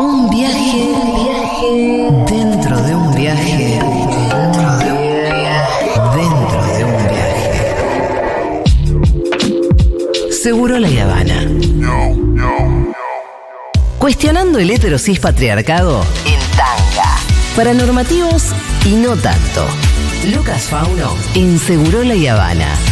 Un viaje, dentro de un viaje, dentro de un viaje, dentro de un viaje. Seguro la Habana. Cuestionando el heterosis patriarcado en tanga. Para normativos y no tanto. Lucas Fauno en Seguro la Habana.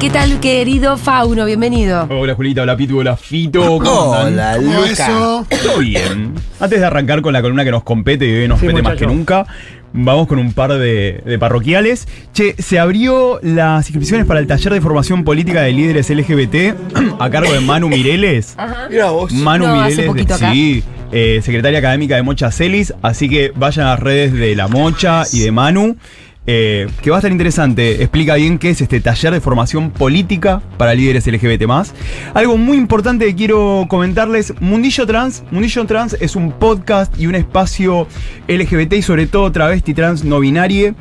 ¿Qué tal, querido Fauno? Bienvenido. Hola Julita, hola Pitu, hola Fito. Hola, ¿Cómo Luca. Todo bien. Antes de arrancar con la columna que nos compete y hoy nos Sí, compete más que nunca, vamos con un par de, de parroquiales. Che, se abrió las inscripciones para el taller de formación política de líderes LGBT a cargo de Manu Mireles. Mira vos. Manu No, hace Mireles, acá. sí, eh, secretaria académica de Mocha Celis, así que vayan a las redes de la Mocha y de Manu. Eh, que va a estar interesante, explica bien qué es este taller de formación política para líderes LGBT. Algo muy importante que quiero comentarles: Mundillo Trans. Mundillo Trans es un podcast y un espacio LGBT y sobre todo travesti trans no binarie.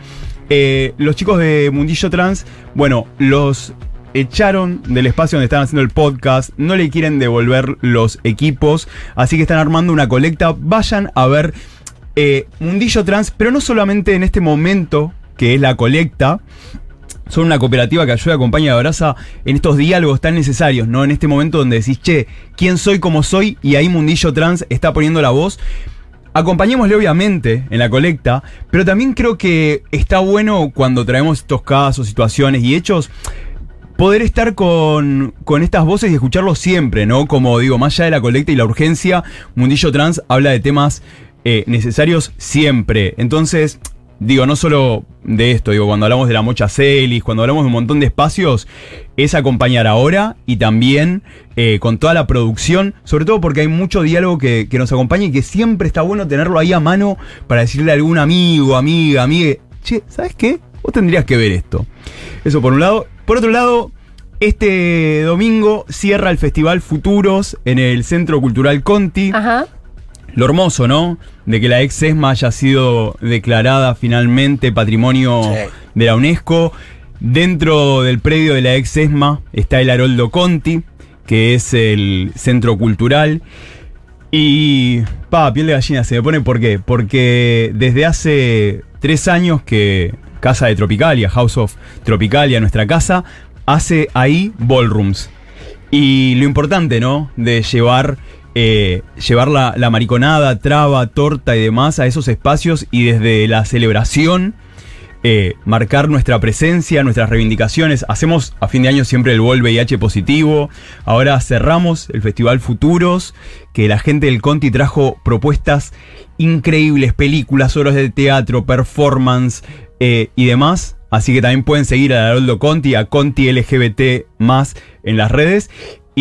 Eh, los chicos de Mundillo Trans, bueno, los echaron del espacio donde estaban haciendo el podcast, no le quieren devolver los equipos, así que están armando una colecta. Vayan a ver eh, Mundillo Trans, pero no solamente en este momento que es la colecta. Son una cooperativa que ayuda, acompaña y abraza en estos diálogos tan necesarios, ¿no? En este momento donde decís, che, ¿quién soy, cómo soy? Y ahí Mundillo Trans está poniendo la voz. Acompañémosle obviamente en la colecta, pero también creo que está bueno cuando traemos estos casos, situaciones y hechos, poder estar con, con estas voces y escucharlos siempre, ¿no? Como digo, más allá de la colecta y la urgencia, Mundillo Trans habla de temas eh, necesarios siempre. Entonces, digo, no solo de esto, digo, cuando hablamos de la Mocha Celis, cuando hablamos de un montón de espacios, es acompañar ahora y también eh, con toda la producción, sobre todo porque hay mucho diálogo que, que nos acompaña y que siempre está bueno tenerlo ahí a mano para decirle a algún amigo, amiga, amiga, che, ¿sabes qué? Vos tendrías que ver esto. Eso por un lado. Por otro lado, este domingo cierra el Festival Futuros en el Centro Cultural Conti. Ajá. Lo hermoso, ¿no? De que la ex ESMA haya sido declarada finalmente patrimonio Sí. de la UNESCO. Dentro del predio de la ex ESMA está el Haroldo Conti, que es el centro cultural. Y, pa, piel de gallina se me pone, ¿por qué? Porque desde hace tres años que Casa de Tropicalia, House of Tropicalia, nuestra casa, hace ahí ballrooms. Y lo importante, ¿no? De llevar, eh, llevar la, mariconada, traba, torta y demás a esos espacios y desde la celebración eh, marcar nuestra presencia, nuestras reivindicaciones. Hacemos a fin de año siempre el Vol VIH positivo. Ahora cerramos el Festival Futuros, que la gente del Conti trajo propuestas increíbles, películas, obras de teatro, performance eh, y demás. Así que también pueden seguir a Haroldo Conti, a Conti LGBT más en las redes.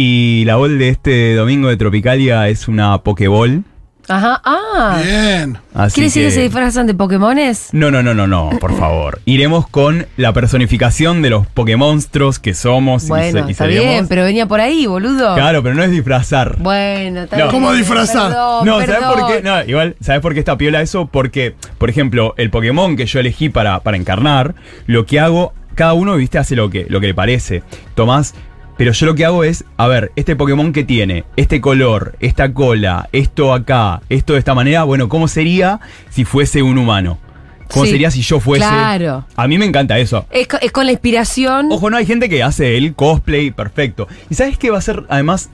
Y la bol de este domingo de Tropicalia es una Pokéball. Ajá. Ah. Bien. Así ¿Quiere decir que se disfrazan de Pokémones? no, no, no, no, no, por favor. Iremos con la personificación de los Pokémonstros que somos y Bueno, se- y está seremos. bien, pero venía por ahí, boludo. Claro, pero no es disfrazar. Bueno, está No. bien. ¿Cómo disfrazar? Perdón, no, ¿sabes por qué? No, igual, ¿sabes por qué está piola eso? Porque, por ejemplo, el Pokémon que yo elegí para, para encarnar, lo que hago, cada uno, viste, hace lo que, lo que le parece. Tomás, pero yo lo que hago es, a ver, este Pokémon que tiene, este color, esta cola, esto acá, esto de esta manera, bueno, ¿cómo sería si fuese un humano? ¿Cómo Sí, sería si yo fuese? claro. A mí me encanta eso. Es, es con la inspiración. Ojo, no hay gente que hace el cosplay perfecto. ¿Y sabes qué va a ser? Además,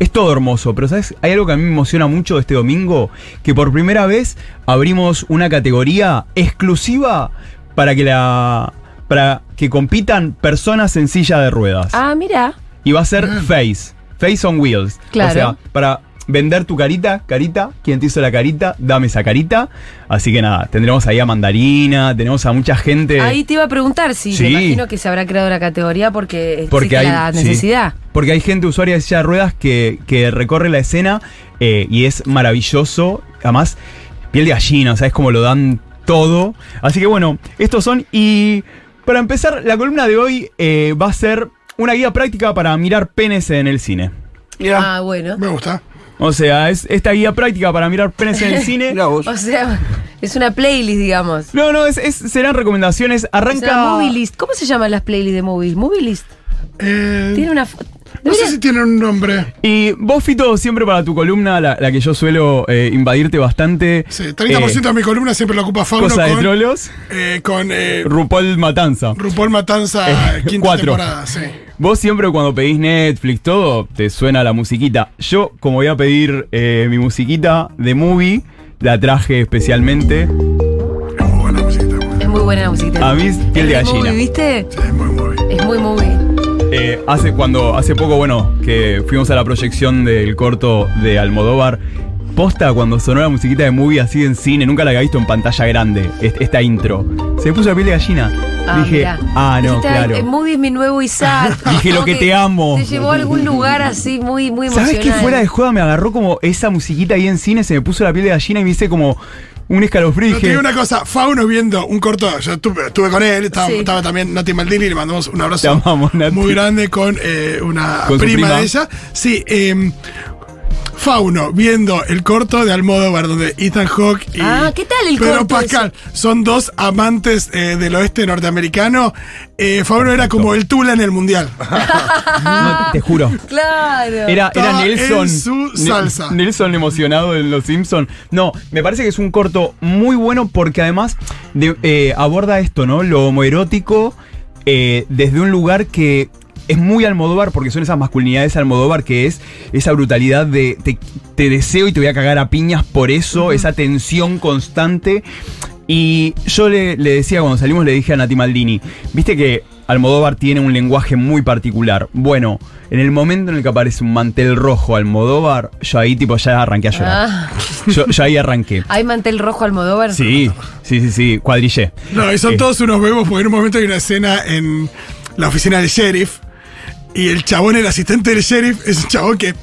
es todo hermoso, pero ¿sabes? Hay algo que a mí me emociona mucho este domingo, que por primera vez abrimos una categoría exclusiva para que la para que compitan personas en silla de ruedas. Ah, mira. Y va a ser Face, Face on Wheels. Claro. O sea, para vender tu carita, carita, quien te hizo la carita, dame esa carita. Así que nada, tendremos ahí a Mandarina, tenemos a mucha gente. Ahí te iba a preguntar si Sí. me imagino que se habrá creado la categoría porque, Porque hay, la sí. necesidad. porque hay gente usuaria de silla de ruedas que, que recorre la escena eh, y es maravilloso. Además, piel de gallina, o sea, es como lo dan todo. Así que bueno, estos son. Y para empezar, la columna de hoy eh, va a ser una guía práctica para mirar penes en el cine. Mira, Ah, bueno. Me gusta. O sea, es esta guía práctica para mirar penes en el cine. mira vos. O sea, Es una playlist, digamos. No, no, es, es- serán recomendaciones. Es una Arranca. movie list. ¿Cómo se llaman las playlists de movie? Movie list. Eh, Tiene una. No sé si tienen un nombre. Y vos, Fito, siempre para tu columna, la, la que yo suelo eh, invadirte bastante. Sí, 30% eh, de mi columna siempre lo ocupa Fauno Cosa de con, trolos. eh, con eh, RuPaul Matanza. RuPaul Matanza, Eh, quinta cuatro. temporada. Sí. Vos siempre cuando pedís Netflix, todo, te suena la musiquita. Yo, como voy a pedir eh, mi musiquita de movie, la traje especialmente. Es muy buena musiquita. Es muy buena la musiquita. A mí piel de gallina. movie, ¿viste? Sí, es muy, muy. Es muy movie. Eh, hace, cuando, hace poco, bueno, que fuimos a la proyección del corto de Almodóvar. Posta, cuando sonó la musiquita de movie así en cine, nunca la había visto en pantalla grande, est- esta intro. Se me puso la piel de gallina. Ah, Dije, mirá. ah, no, claro. "Ay, movie es mi nuevo Isaac. Dije, lo que te amo. Te llevó a algún lugar así muy, muy. ¿Sabes qué? Fuera de joda me agarró como esa musiquita ahí en cine, se me puso la piel de gallina y me hice como un escalofrío. No, te dije, digo una cosa, Fauno viendo un corto, yo estuve, estuve con él, estaba, Sí. estaba también Nati Maldini, le mandamos un abrazo amamos, muy grande con eh, una Con prima, prima. de ella. Sí, eh, Fauno viendo el corto de Almodóvar, donde Ethan Hawke y Ah, ¿qué tal el Pedro corto Pascal son dos amantes eh, del oeste norteamericano. Eh, Fauno era como el Tula en el mundial. no, te juro. Claro. Era, era Nelson. en su salsa. Nelson emocionado en Los Simpsons. No, me parece que es un corto muy bueno porque además de- eh, aborda esto, ¿no? Lo homoerótico eh, desde un lugar que es muy Almodóvar porque son esas masculinidades Almodóvar que es esa brutalidad de te, te deseo y te voy a cagar a piñas por eso, esa tensión constante. Y yo le, le decía cuando salimos, le dije a Nati Maldini, viste que Almodóvar tiene un lenguaje muy particular. Bueno, en el momento en el que aparece un mantel rojo Almodóvar, yo ahí tipo ya arranqué a llorar. Ah. Yo, yo ahí arranqué. ¿Hay mantel rojo Almodóvar? Sí, sí, sí, sí, cuadrillé. No, y son Eh. todos unos bebos porque en un momento hay una escena en la oficina del sheriff y el chabón, el asistente del sheriff, es un chabón que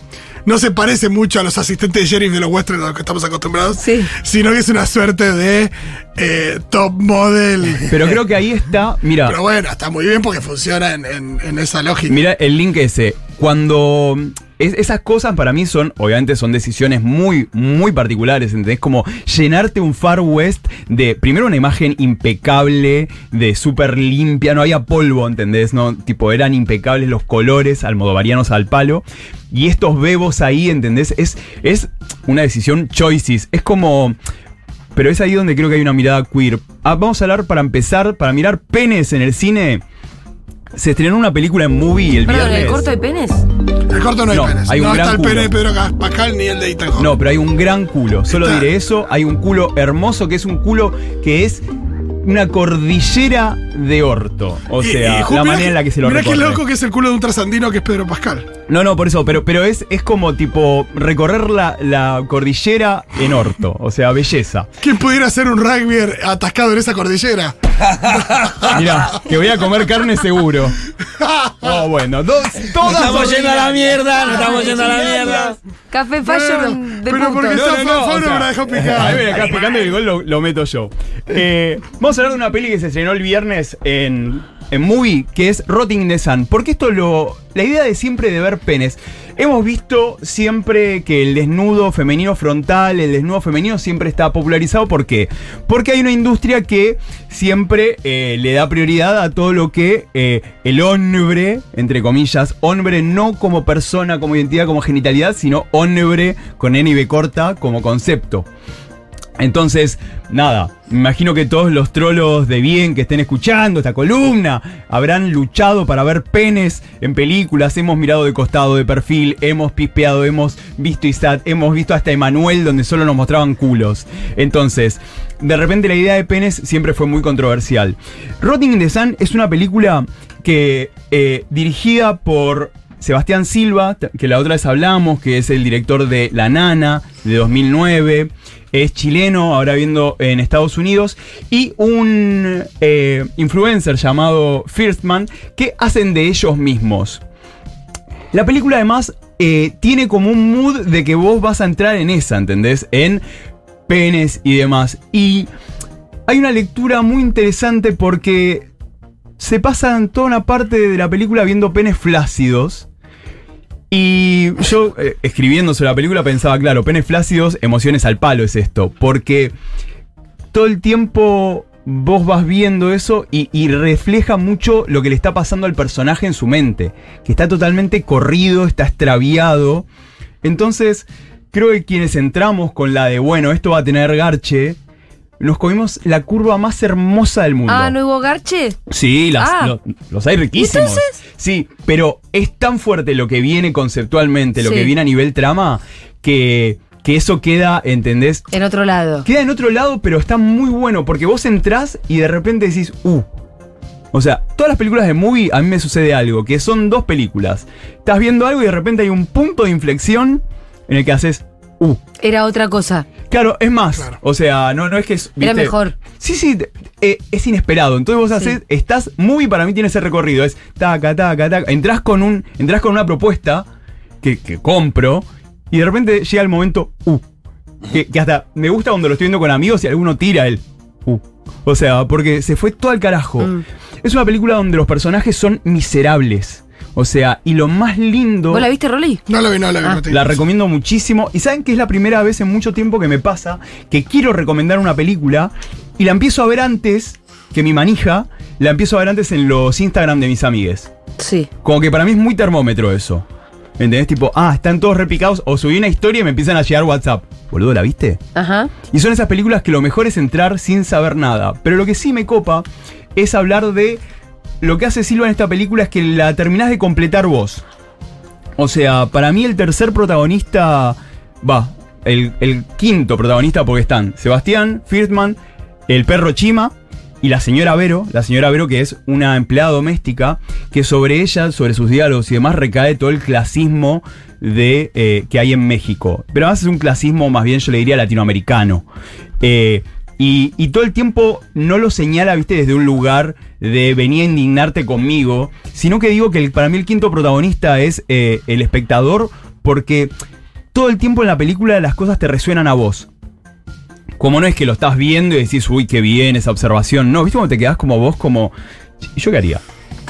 no se parece mucho a los asistentes de sheriff de los westerns a los que estamos acostumbrados, Sí. sino que es una suerte de eh, top model. Pero creo que ahí está, mira, Pero bueno, está muy bien porque funciona en, en- en esa lógica. Mira el link ese. Cuando es- esas cosas para mí son, obviamente son decisiones muy, muy particulares, ¿entendés? Como llenarte un Far West de, primero una imagen impecable, de súper limpia, no había polvo, ¿entendés? No, tipo, eran impecables los colores almodovarianos al palo. Y estos bebos ahí, ¿entendés? Es, es una decisión choices. Es como... Pero es ahí donde creo que hay una mirada queer. Ah, vamos a hablar para empezar, para mirar penes en el cine. Se estrenó una película en movie el Perdón, viernes. ¿el corto de penes? el corto no hay No, penes. hay un no gran está el culo. pene de Pedro Pascal ni el de Ethan Hawke. No, pero hay un gran culo. Solo Está- diré eso. Hay un culo hermoso que es un culo que es una cordillera de orto. O Y- sea, y, Ju, la mirá manera en la que se lo Mirá qué loco que es el culo de un trasandino que es Pedro Pascal. No, no, por eso, pero, pero es, es como tipo recorrer la, la cordillera en orto. O sea, belleza. ¿Quién pudiera hacer un rugby atascado en esa cordillera? Mirá, que voy a comer carne seguro. Oh, bueno, dos, todas estamos son- yendo a la mierda, nos estamos yendo a la mierda. Café Fashion de pero porque No, está no, no, Fauno o sea, me la dejó picar. A mí me la acabas picando y el gol lo, lo meto yo. Eh, vamos a hablar de una peli que se estrenó el viernes en, en Movie, que es Rotting in the Sun. Porque esto lo. La idea de siempre de ver penes. Hemos visto siempre que el desnudo femenino frontal, el desnudo femenino siempre está popularizado. ¿Por qué? Porque hay una industria que siempre eh, le da prioridad a todo lo que eh, el hombre, entre comillas, hombre no como persona, como identidad, como genitalidad, sino hombre con N y B corta como concepto. Entonces, nada, imagino que todos los trolos de bien que estén escuchando esta columna habrán luchado para ver penes en películas, hemos mirado de costado, de perfil, hemos pispeado, hemos visto Isat, hemos visto hasta Emanuel donde solo nos mostraban culos. Entonces, de repente la idea de penes siempre fue muy controversial. Rotting in the Sun es una película que eh, dirigida por Sebastián Silva, que la otra vez hablamos, que es el director de La Nana de 2009, es chileno, ahora viendo en Estados Unidos, y un eh, influencer llamado Firstman, que hacen de ellos mismos. La película además eh, tiene como un mood de que vos vas a entrar en esa, ¿entendés? En penes y demás. Y hay una lectura muy interesante porque se pasan toda una parte de la película viendo penes flácidos. Y yo, eh, escribiendo sobre la película, pensaba, claro, penes flácidos, emociones al palo es esto. Porque todo el tiempo vos vas viendo eso y, y refleja mucho lo que le está pasando al personaje en su mente, que está totalmente corrido, está extraviado. Entonces, creo que quienes entramos con la de, bueno, esto va a tener garche, nos comimos la curva más hermosa del mundo. Ah, ¿no hubo garche? Sí, las- Ah. lo- los hay riquísimos. Sí, pero es tan fuerte lo que viene conceptualmente, lo Sí. que viene a nivel trama, que, que eso queda, ¿entendés? En otro lado. Queda en otro lado, pero está muy bueno, porque vos entrás y de repente decís, uh. O sea, todas las películas de movie a mí me sucede algo, que son dos películas. Estás viendo algo y de repente hay un punto de inflexión en el que haces, uh. Era otra cosa. Claro, es más. Claro. O sea, no, no es que es. Era mejor. Sí, sí, eh, es inesperado. Entonces vos haces, estás, movie para mí tiene ese recorrido. Es taca, taca, taca. Entrás con un. Entrás con una propuesta que, que compro. Y de repente llega el momento. Uh. Que, que hasta me gusta cuando lo estoy viendo con amigos y alguno tira el. Uh. O sea, porque se fue todo al carajo. Mm. Es una película donde los personajes son miserables. O sea, y lo más lindo. ¿Vos la viste, Rolly? No la vi, no la vi. Ah. no te La recomiendo muchísimo. Y saben que es la primera vez en mucho tiempo que me pasa que quiero recomendar una película y la empiezo a ver antes que mi manija, la empiezo a ver antes en los Instagram de mis amigues. Sí. Como que para mí es muy termómetro eso. ¿Entendés? Tipo, ah, están todos repicados. O subí una historia y me empiezan a llegar WhatsApp. Boludo, ¿la viste? Ajá. Y son esas películas que lo mejor es entrar sin saber nada. Pero lo que sí me copa es hablar de lo que hace Silva en esta película es que la terminás de completar vos. O sea, para mí el tercer protagonista, va, el, quinto protagonista porque están Sebastián, Firtman, el perro Chima y la señora Vero, la señora Vero que es una empleada doméstica, que sobre ella, sobre sus diálogos y demás recae todo el clasismo de, eh, que hay en México. Pero además es un clasismo más bien yo le diría latinoamericano. Eh, y, todo el tiempo no lo señala, viste, desde un lugar de venía a indignarte conmigo, sino que digo que el- para mí el quinto protagonista es eh, el espectador, porque todo el tiempo en la película las cosas te resuenan a vos. Como no es que lo estás viendo y decís, uy, qué bien esa observación. No, viste cómo te quedás como vos, como, ¿y yo qué haría?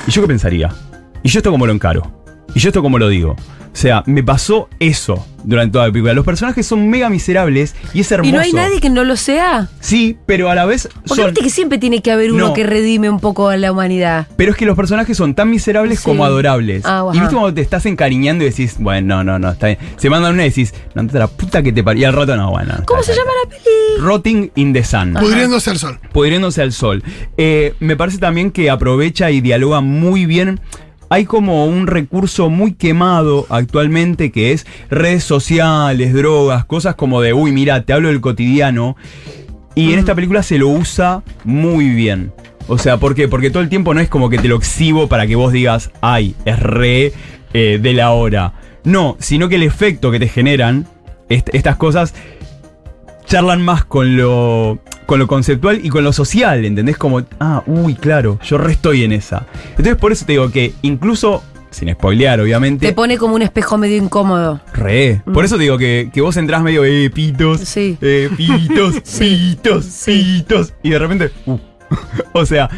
¿Y yo qué pensaría? ¿Y yo esto cómo lo encaro? ¿Y yo esto cómo lo digo? O sea, me pasó eso durante toda la película. Los personajes son mega miserables y es hermoso. ¿Y no hay nadie que no lo sea? Sí, pero a la vez Porque son... viste que siempre tiene que haber uno No. que redime un poco a la humanidad. Pero es que los personajes son tan miserables Sí. como adorables. Ah, y viste cuando te estás encariñando y decís, bueno, no, no, no, está bien. Se mandan una y decís, no, la puta que te parió. Y al rato no, bueno. ¿Cómo está, se está, llama la peli? Rotting in the Sun. Pudriéndose al sol. Pudriéndose al sol. Eh, me parece también que aprovecha y dialoga muy bien. Hay como un recurso muy quemado actualmente que es redes sociales, drogas, cosas como de, uy, mira, te hablo del cotidiano. Y en esta película se lo usa muy bien. O sea, ¿por qué? Porque todo el tiempo no es como que te lo exhibo para que vos digas, ay, es re eh, de la hora. No, sino que el efecto que te generan est- estas cosas charlan más con lo, con lo conceptual y con lo social, ¿entendés? Como, ah, uy, claro, yo re estoy en esa. Entonces por eso te digo que incluso, sin spoilear obviamente, Te pone como un espejo medio incómodo. re. Por eso te digo que, que vos entrás medio, eh, pitos, Sí. eh, pitos, Sí. pitos, Sí. pitos, y de repente, uh. o sea...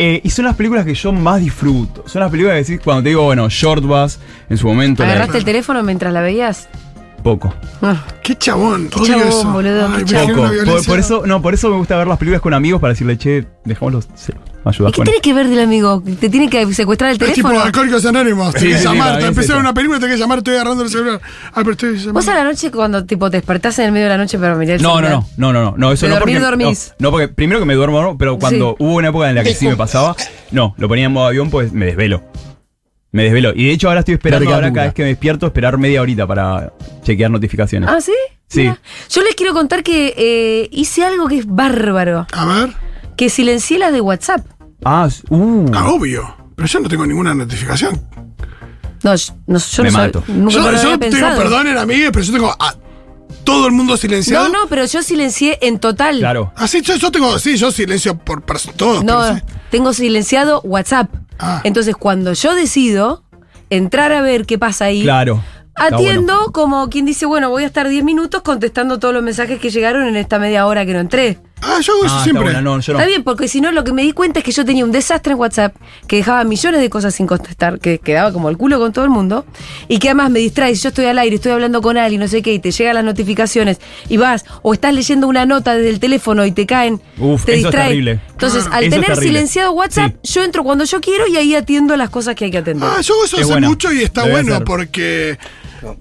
eh, y son las películas que yo más disfruto. Son las películas que decís cuando te digo, bueno, Short Bus, en su momento. la ¿Agarraste el teléfono mientras la veías? Poco. Ah, Qué chabón. Qué chabón, eso. boludo, Ay, qué chabón. Poco. Por, eso, no, por eso me gusta ver las películas con amigos para decirle, che, dejámoslos. Sí, ayuda ¿Y qué tenés que ver del amigo? ¿Te tiene que secuestrar el Es tipo teléfono? Alcohólicos Anónimos. Te Sí, que sí, llamar. sí, te sí, empezar sí. una película, te que llamar, estoy agarrando el celular. Ah, pero estoy llamando. Vos a la noche cuando tipo te despertás en el medio de la noche para mirar el No, no, celular? no, no, no, no, no, eso De no dormir, porque dormís. No, no, porque primero que me duermo, pero cuando Sí. hubo una época en la que sí me pasaba, no, lo ponía en modo avión, pues me desvelo. Me desvelo. Y de hecho ahora estoy esperando Larga ahora cada vez que me despierto esperar media horita para chequear notificaciones. ¿Ah, sí? Sí. Mira. Yo les quiero contar que eh, hice algo que es bárbaro. A ver. Que silencié las de WhatsApp. Ah, uh. Ah, obvio. Pero yo no tengo ninguna notificación. No, yo no, yo Me no sab- mato. nunca Yo, lo yo había tengo, perdonen amigues, pero yo tengo a todo el mundo silenciado. No, no, pero yo silencié en total. Claro. Ah, sí, yo, yo tengo, sí, yo silencio por pers- todo. No, pero sí. tengo silenciado WhatsApp. Ah. Entonces, cuando yo decido entrar a ver qué pasa ahí, Claro. Atiendo bueno. como quien dice, bueno, voy a estar 10 minutos contestando todos los mensajes que llegaron en esta media hora que no entré. Ah, yo hago eso Ah, está siempre. buena, no, yo no. Está bien, porque si no, lo que me di cuenta es que yo tenía un desastre en WhatsApp, que dejaba millones de cosas sin contestar, que quedaba como el culo con todo el mundo, y que además me distrae. Si yo estoy al aire, estoy hablando con alguien, no sé qué, y te llegan las notificaciones, y vas, o estás leyendo una nota desde el teléfono y te caen, Uf, te eso es distraen. terrible. Entonces, Ah, al eso tener silenciado WhatsApp, yo entro cuando yo quiero y ahí atiendo las cosas que hay que atender. Ah, yo hago eso Es hace buena. mucho y está bueno porque.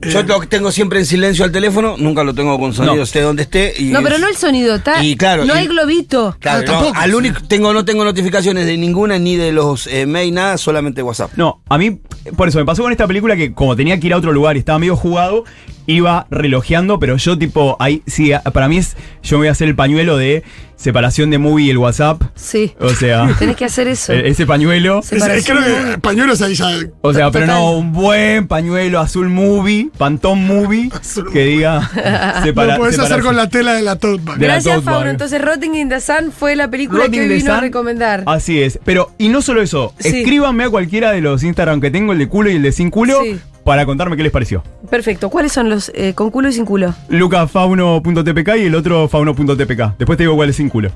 Yo lo tengo siempre en silencio al teléfono, nunca lo tengo con sonido, No. esté donde esté. Y no, pero no el sonido, está. Y claro, no y- hay globito. Claro, no, tampoco, al único, tengo, no tengo notificaciones de ninguna, ni de los eh, mail, nada, solamente WhatsApp. No, a mí, por eso me pasó con esta película que como tenía que ir a otro lugar y estaba medio jugado, iba relojeando, pero yo tipo, ahí sí, para mí es, yo me voy a hacer el pañuelo de separación de movie y el WhatsApp. Sí. O sea, Tenés que hacer eso. e- ese pañuelo. Es, creo que pañuelos ahí ya. O sea, pero no, un buen pañuelo azul movie, pantón movie, Azul que diga separa- lo podés hacer con la tela de la tote bag. De Gracias. Fauno. Entonces, Rotting in the Sun fue la película Rotting que hoy vino a recomendar. Así es. Pero, y no solo eso, Sí. escríbanme a cualquiera de los Instagram que tengo, el de culo y el de sin culo, Sí. Para contarme qué les pareció. Perfecto. ¿Cuáles son los eh, con culo y sin culo? lucafauno.tpk y el otro fauno.tpk. Después te digo cuál es sin culo.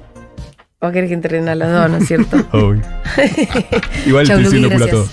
¿O querés que entrenen a los dos, no es cierto? Obvio. Igual Chau, estoy Luqui, diciendo culo a todos.